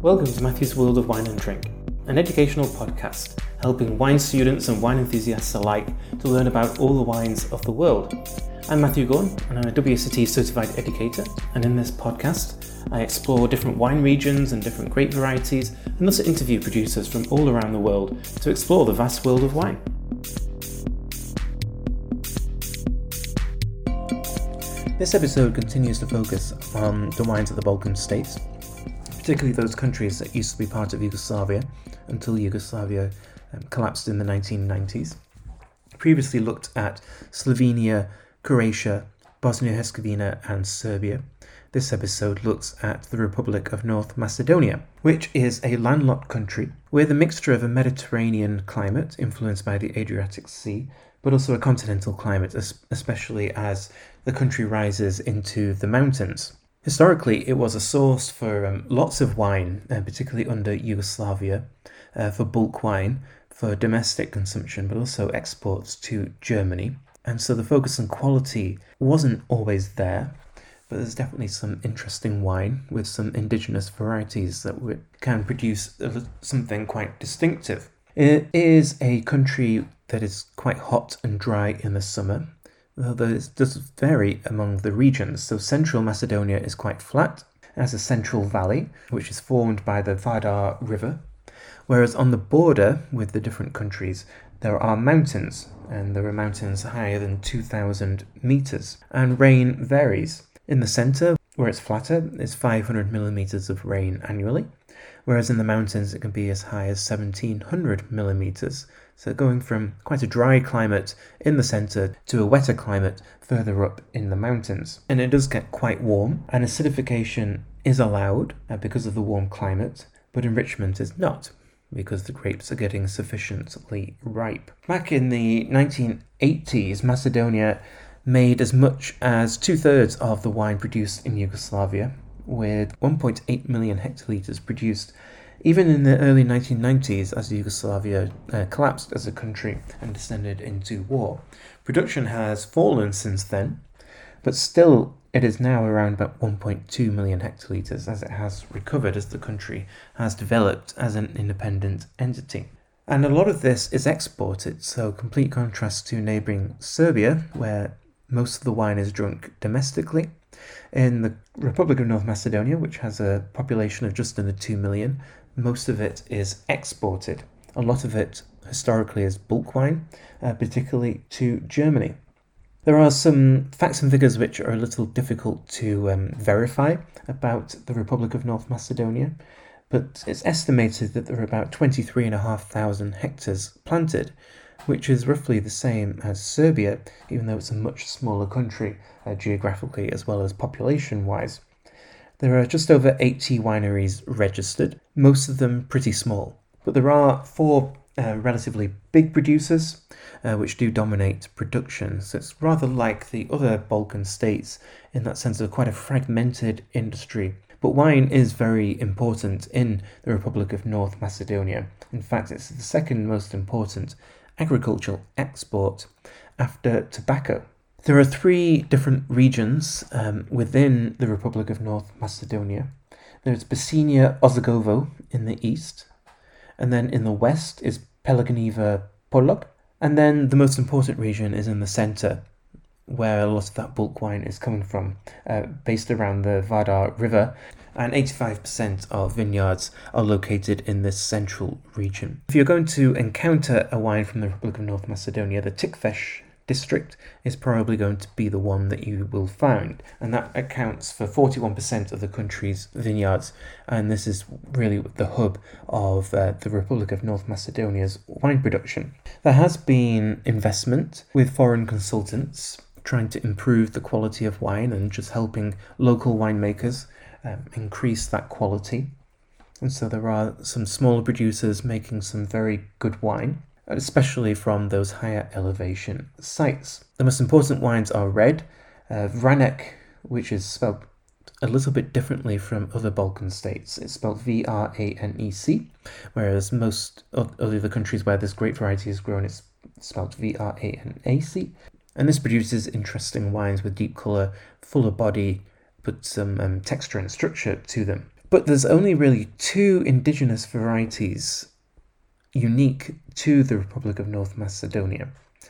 Welcome to Matthew's World of Wine and Drink, an educational podcast helping wine students and wine enthusiasts alike to learn about all the wines of the world. I'm Matthew Gorn, and I'm a WSET certified educator, and in this podcast, I explore different wine regions and different grape varieties, and also interview producers from all around the world to explore the vast world of wine. This episode continues to focus on the wines of the Balkan states, particularly those countries that used to be part of Yugoslavia until Yugoslavia um, collapsed in the 1990s. Previously looked at Slovenia, Croatia, Bosnia Herzegovina, and Serbia. This episode looks at the Republic of North Macedonia, which is a landlocked country with a mixture of a Mediterranean climate influenced by the Adriatic Sea, but also a continental climate, especially as the country rises into the mountains. Historically, it was a source for um, lots of wine, uh, particularly under Yugoslavia, uh, for bulk wine, for domestic consumption, but also exports to Germany. And so the focus on quality wasn't always there, but there's definitely some interesting wine with some indigenous varieties that can produce something quite distinctive. It is a country that is quite hot and dry in the summer, although it does vary among the regions. So central Macedonia is quite flat, has a central valley, which is formed by the Vardar River, whereas on the border with the different countries, there are mountains, and there are mountains higher than 2,000 meters, and rain varies. In the center, where it's flatter, it's 500 millimeters of rain annually, whereas in the mountains it can be as high as 1700 millimeters. So going from quite a dry climate in the center to a wetter climate further up in the mountains. And it does get quite warm, and acidification is allowed uh, because of the warm climate, but enrichment is not because the grapes are getting sufficiently ripe. Back in the 1980s, Macedonia made as much as two thirds of the wine produced in Yugoslavia, with 1.8 million hectolitres produced even in the early 1990s, as Yugoslavia uh, collapsed as a country and descended into war, production has fallen since then, but still it is now around about 1.2 million hectolitres as it has recovered as the country has developed as an independent entity. And a lot of this is exported, so complete contrast to neighbouring Serbia, where most of the wine is drunk domestically. In the Republic of North Macedonia, which has a population of just under 2 million, most of it is exported. A lot of it historically is bulk wine, uh, particularly to Germany. There are some facts and figures which are a little difficult to um, verify about the Republic of North Macedonia, but it's estimated that there are about 23,500 hectares planted, which is roughly the same as Serbia, even though it's a much smaller country uh, geographically as well as population wise. There are just over 80 wineries registered, most of them pretty small. But there are four uh, relatively big producers uh, which do dominate production. So it's rather like the other Balkan states in that sense of quite a fragmented industry. But wine is very important in the Republic of North Macedonia. In fact, it's the second most important agricultural export after tobacco. There are three different regions um, within the Republic of North Macedonia. There's Pčinja Osogovo in the east, and then in the west is Pelagonija Polog, and then the most important region is in the center, where a lot of that bulk wine is coming from, uh, based around the Vardar River, and 85% of vineyards are located in this central region. If you're going to encounter a wine from the Republic of North Macedonia, the Tikvesh district is probably going to be the one that you will find, and that accounts for 41% of the country's vineyards. And this is really the hub of uh, the Republic of North Macedonia's wine production. There has been investment with foreign consultants trying to improve the quality of wine and just helping local winemakers um, increase that quality. And so there are some smaller producers making some very good wine especially from those higher elevation sites. The most important wines are red, uh, Vranec, which is spelled a little bit differently from other Balkan states. It's spelled V R A N E C, whereas most of the other countries where this grape variety is grown, it's spelled V R A N A C. And this produces interesting wines with deep colour, fuller body, put some um, texture and structure to them. But there's only really two indigenous varieties unique to the Republic of North Macedonia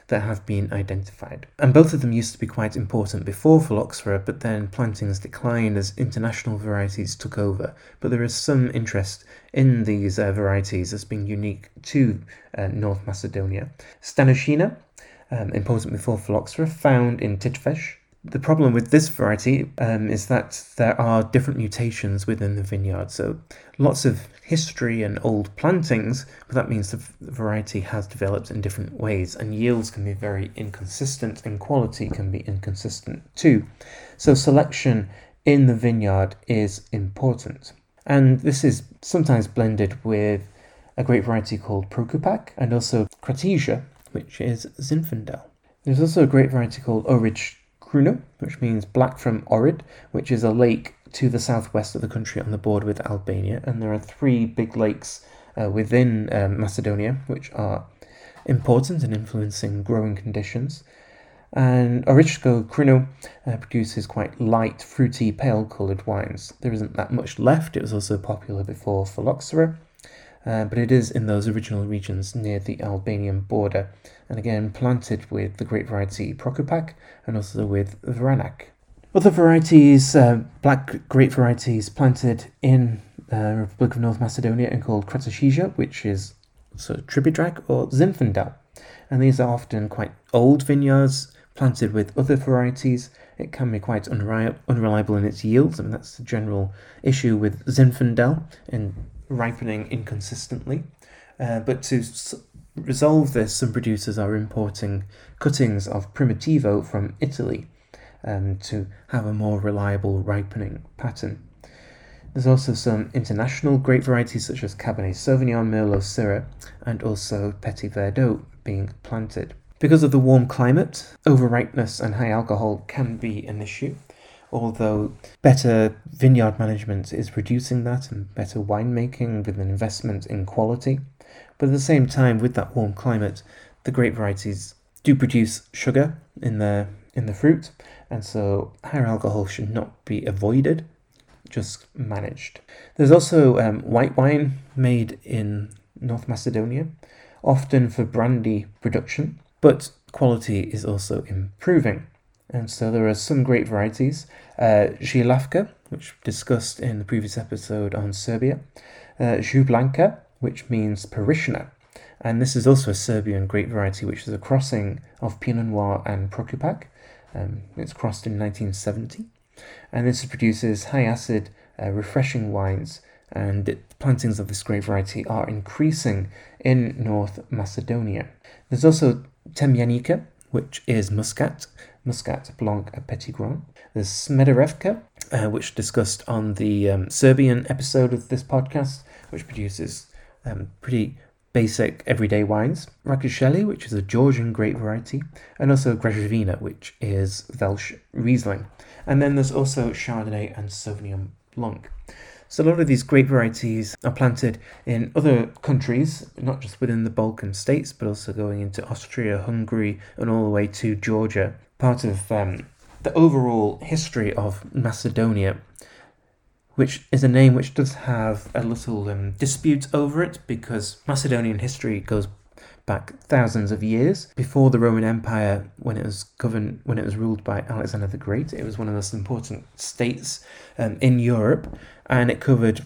that have been identified. And both of them used to be quite important before phylloxera, but then plantings declined as international varieties took over. But there is some interest in these uh, varieties as being unique to uh, North Macedonia. Stanušina, um, important before phylloxera, found in Tikvesh, the problem with this variety um, is that there are different mutations within the vineyard. So lots of history and old plantings, but that means the variety has developed in different ways, and yields can be very inconsistent, and quality can be inconsistent too. So selection in the vineyard is important. And this is sometimes blended with a grape variety called Prokupac and also Kratošija, which is Zinfandel. There's also a great variety called Ohrid Crno, which means black from Ohrid, which is a lake to the southwest of the country on the border with Albania. And there are three big lakes uh, within um, Macedonia which are important in influencing growing conditions. And Ohridsko Crno uh, produces quite light, fruity, pale coloured wines. There isn't that much left. It was also popular before Phylloxera, uh, but it is in those original regions near the Albanian border, and again planted with the great variety Prokupac and also with Vranak. Other varieties, uh, black grape varieties planted in the uh, Republic of North Macedonia and called Kratošija, which is so Tribidrag or Zinfandel. And these are often quite old vineyards planted with other varieties. It can be quite unreliable in its yields. I mean, that's the general issue with Zinfandel in ripening inconsistently. Uh, but to s- resolve this, some producers are importing cuttings of Primitivo from Italy um, to have a more reliable ripening pattern. There's also some international grape varieties such as Cabernet Sauvignon, Merlot, Syrah, and also Petit Verdot being planted. Because of the warm climate, overripeness and high alcohol can be an issue although better vineyard management is reducing that and better winemaking with an investment in quality. But at the same time, with that warm climate, the grape varieties do produce sugar in the in the fruit, and so higher alcohol should not be avoided, just managed. There's also um, white wine made in North Macedonia, often for brandy production, but quality is also improving. And so there are some great varieties. Uh, which discussed in the previous episode on Serbia. Uh, Župljanka, which means parishioner. And this is also a Serbian grape variety, which is a crossing of Pinot Noir and Prokupac. Um, it's crossed in 1970. And this produces high acid, uh, refreshing wines. And it, plantings of this grape variety are increasing in North Macedonia. There's also Temjanica, which is Muscat, Muscat Blanc a Petits Grains. There's Smederevka, uh, which discussed on the um, Serbian episode of this podcast, which produces um, pretty basic everyday wines. Rkatsiteli, which is a Georgian grape variety, and also Graševina, which is Welsh Riesling. And then there's also Chardonnay and Sauvignon Blanc. So a lot of these grape varieties are planted in other countries, not just within the Balkan states, but also going into Austria, Hungary, and all the way to Georgia. Part of um, the overall history of Macedonia, which is a name which does have a little um, dispute over it because Macedonian history goes back thousands of years. Before the Roman Empire when it was governed when it was ruled by Alexander the Great it was one of the most important states um, in Europe and it covered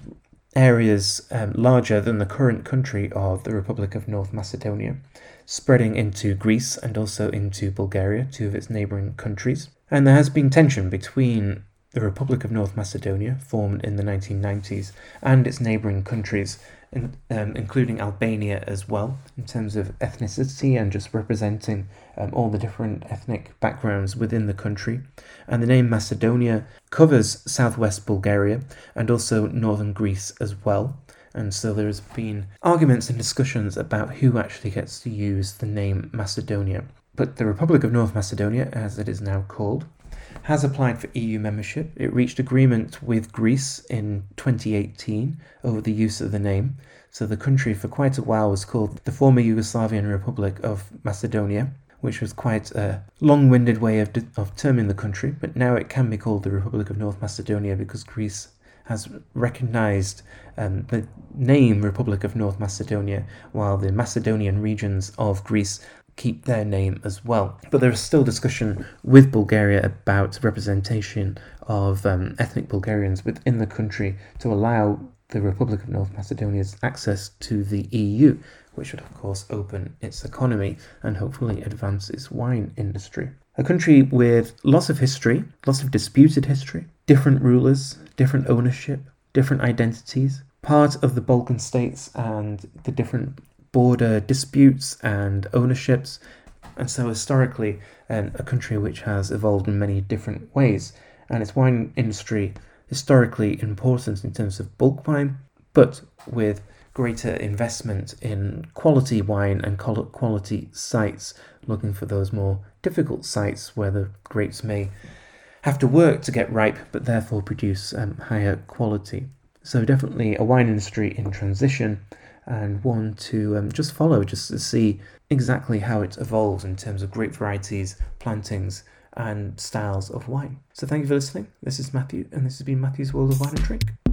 areas um, larger than the current country of the Republic of North Macedonia spreading into Greece and also into Bulgaria two of its neighboring countries. And there has been tension between the Republic of North Macedonia, formed in the 1990s, and its neighbouring countries, in, um, including Albania as well, in terms of ethnicity and just representing um, all the different ethnic backgrounds within the country. And the name Macedonia covers southwest Bulgaria and also northern Greece as well. And so there has been arguments and discussions about who actually gets to use the name Macedonia. But the Republic of North Macedonia, as it is now called, has applied for EU membership. It reached agreement with Greece in 2018 over the use of the name. So the country for quite a while was called the former Yugoslavian Republic of Macedonia, which was quite a long winded way of, of terming the country, but now it can be called the Republic of North Macedonia because Greece has recognized um, the name Republic of North Macedonia, while the Macedonian regions of Greece keep their name as well. But there is still discussion with Bulgaria about representation of um, ethnic Bulgarians within the country to allow the Republic of North Macedonia's access to the EU, which would, of course, open its economy and hopefully advance its wine industry. A country with lots of history, lots of disputed history, different rulers, different ownership, different identities, part of the Balkan states and the different border disputes and ownerships. And so, historically, um, a country which has evolved in many different ways. And its wine industry, historically important in terms of bulk wine, but with greater investment in quality wine and quality sites, looking for those more difficult sites where the grapes may have to work to get ripe, but therefore produce um, higher quality. So, definitely a wine industry in transition and one to um, just follow, just to see exactly how it evolves in terms of grape varieties, plantings, and styles of wine. So, thank you for listening. This is Matthew, and this has been Matthew's World of Wine and Drink.